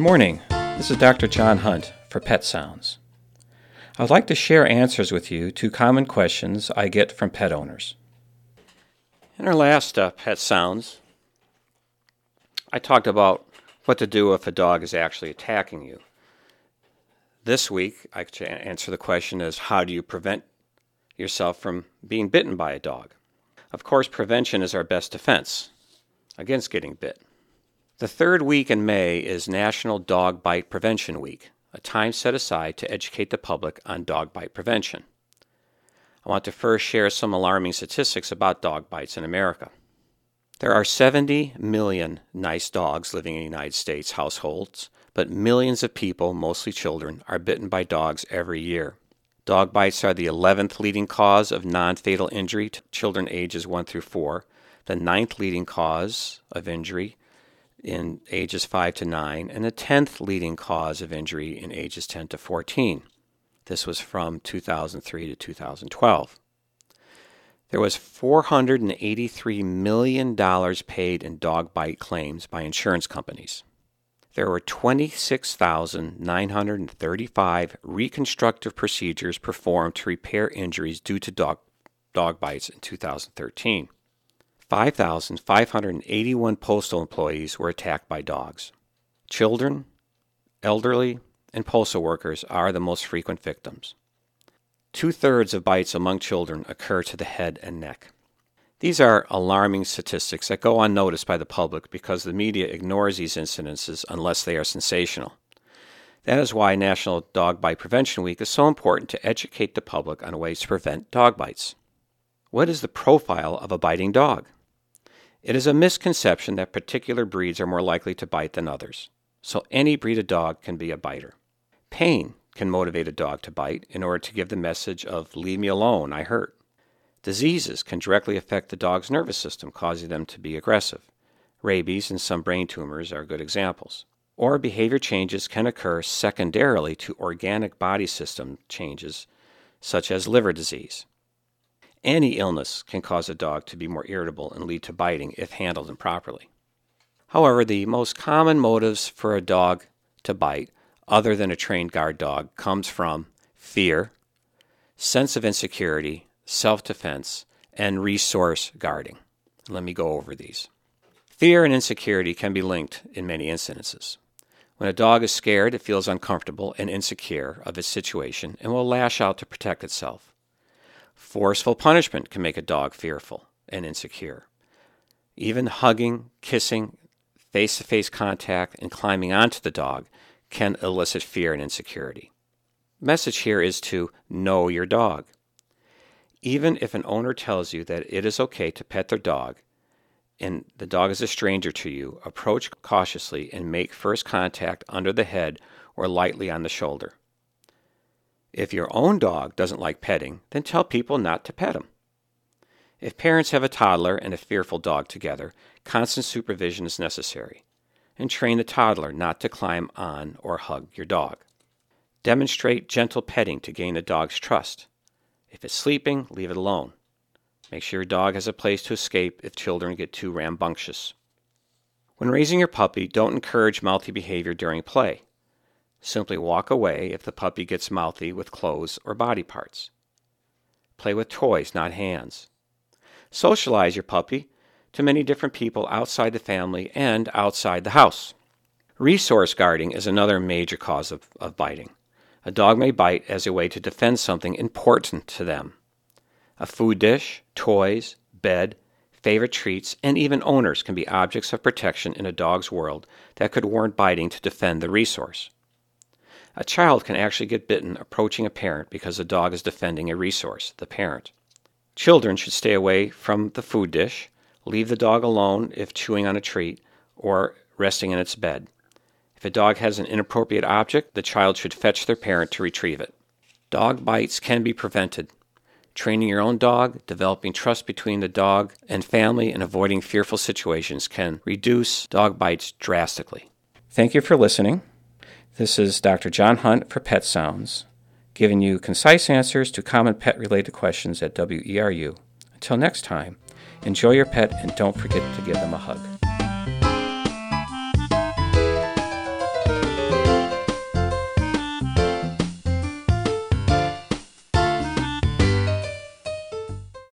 morning. This is Dr. John Hunt for Pet Sounds. I would like to share answers with you to common questions I get from pet owners. In our last uh, Pet Sounds, I talked about what to do if a dog is actually attacking you. This week, I can answer the question is how do you prevent yourself from being bitten by a dog? Of course, prevention is our best defense against getting bit. The third week in May is National Dog Bite Prevention Week, a time set aside to educate the public on dog bite prevention. I want to first share some alarming statistics about dog bites in America. There are 70 million nice dogs living in the United States households, but millions of people, mostly children, are bitten by dogs every year. Dog bites are the 11th leading cause of non fatal injury to children ages 1 through 4, the ninth leading cause of injury in ages 5 to 9, and the 10th leading cause of injury in ages 10 to 14. This was from 2003 to 2012. There was $483 million paid in dog bite claims by insurance companies there were 26,935 reconstructive procedures performed to repair injuries due to dog, dog bites in 2013. 5,581 postal employees were attacked by dogs. Children, elderly, and postal workers are the most frequent victims. Two thirds of bites among children occur to the head and neck. These are alarming statistics that go unnoticed by the public because the media ignores these incidences unless they are sensational. That is why National Dog Bite Prevention Week is so important to educate the public on ways to prevent dog bites. What is the profile of a biting dog? It is a misconception that particular breeds are more likely to bite than others, so any breed of dog can be a biter. Pain can motivate a dog to bite in order to give the message of, Leave me alone, I hurt. Diseases can directly affect the dog's nervous system, causing them to be aggressive. Rabies and some brain tumors are good examples. Or behavior changes can occur secondarily to organic body system changes, such as liver disease. Any illness can cause a dog to be more irritable and lead to biting if handled improperly. However, the most common motives for a dog to bite, other than a trained guard dog, comes from fear, sense of insecurity, self defense, and resource guarding. Let me go over these. Fear and insecurity can be linked in many incidences. When a dog is scared, it feels uncomfortable and insecure of its situation and will lash out to protect itself. Forceful punishment can make a dog fearful and insecure. Even hugging, kissing, face to face contact, and climbing onto the dog can elicit fear and insecurity. Message here is to know your dog. Even if an owner tells you that it is okay to pet their dog and the dog is a stranger to you, approach cautiously and make first contact under the head or lightly on the shoulder. If your own dog doesn't like petting, then tell people not to pet him. If parents have a toddler and a fearful dog together, constant supervision is necessary. And train the toddler not to climb on or hug your dog. Demonstrate gentle petting to gain the dog's trust. If it's sleeping, leave it alone. Make sure your dog has a place to escape if children get too rambunctious. When raising your puppy, don't encourage mouthy behavior during play. Simply walk away if the puppy gets mouthy with clothes or body parts. Play with toys, not hands. Socialize your puppy to many different people outside the family and outside the house. Resource guarding is another major cause of, of biting. A dog may bite as a way to defend something important to them. A food dish, toys, bed, favorite treats, and even owners can be objects of protection in a dog's world that could warrant biting to defend the resource. A child can actually get bitten approaching a parent because the dog is defending a resource, the parent. Children should stay away from the food dish, leave the dog alone if chewing on a treat, or resting in its bed. If a dog has an inappropriate object, the child should fetch their parent to retrieve it. Dog bites can be prevented. Training your own dog, developing trust between the dog and family, and avoiding fearful situations can reduce dog bites drastically. Thank you for listening. This is Dr. John Hunt for Pet Sounds, giving you concise answers to common pet related questions at WERU. Until next time, enjoy your pet and don't forget to give them a hug.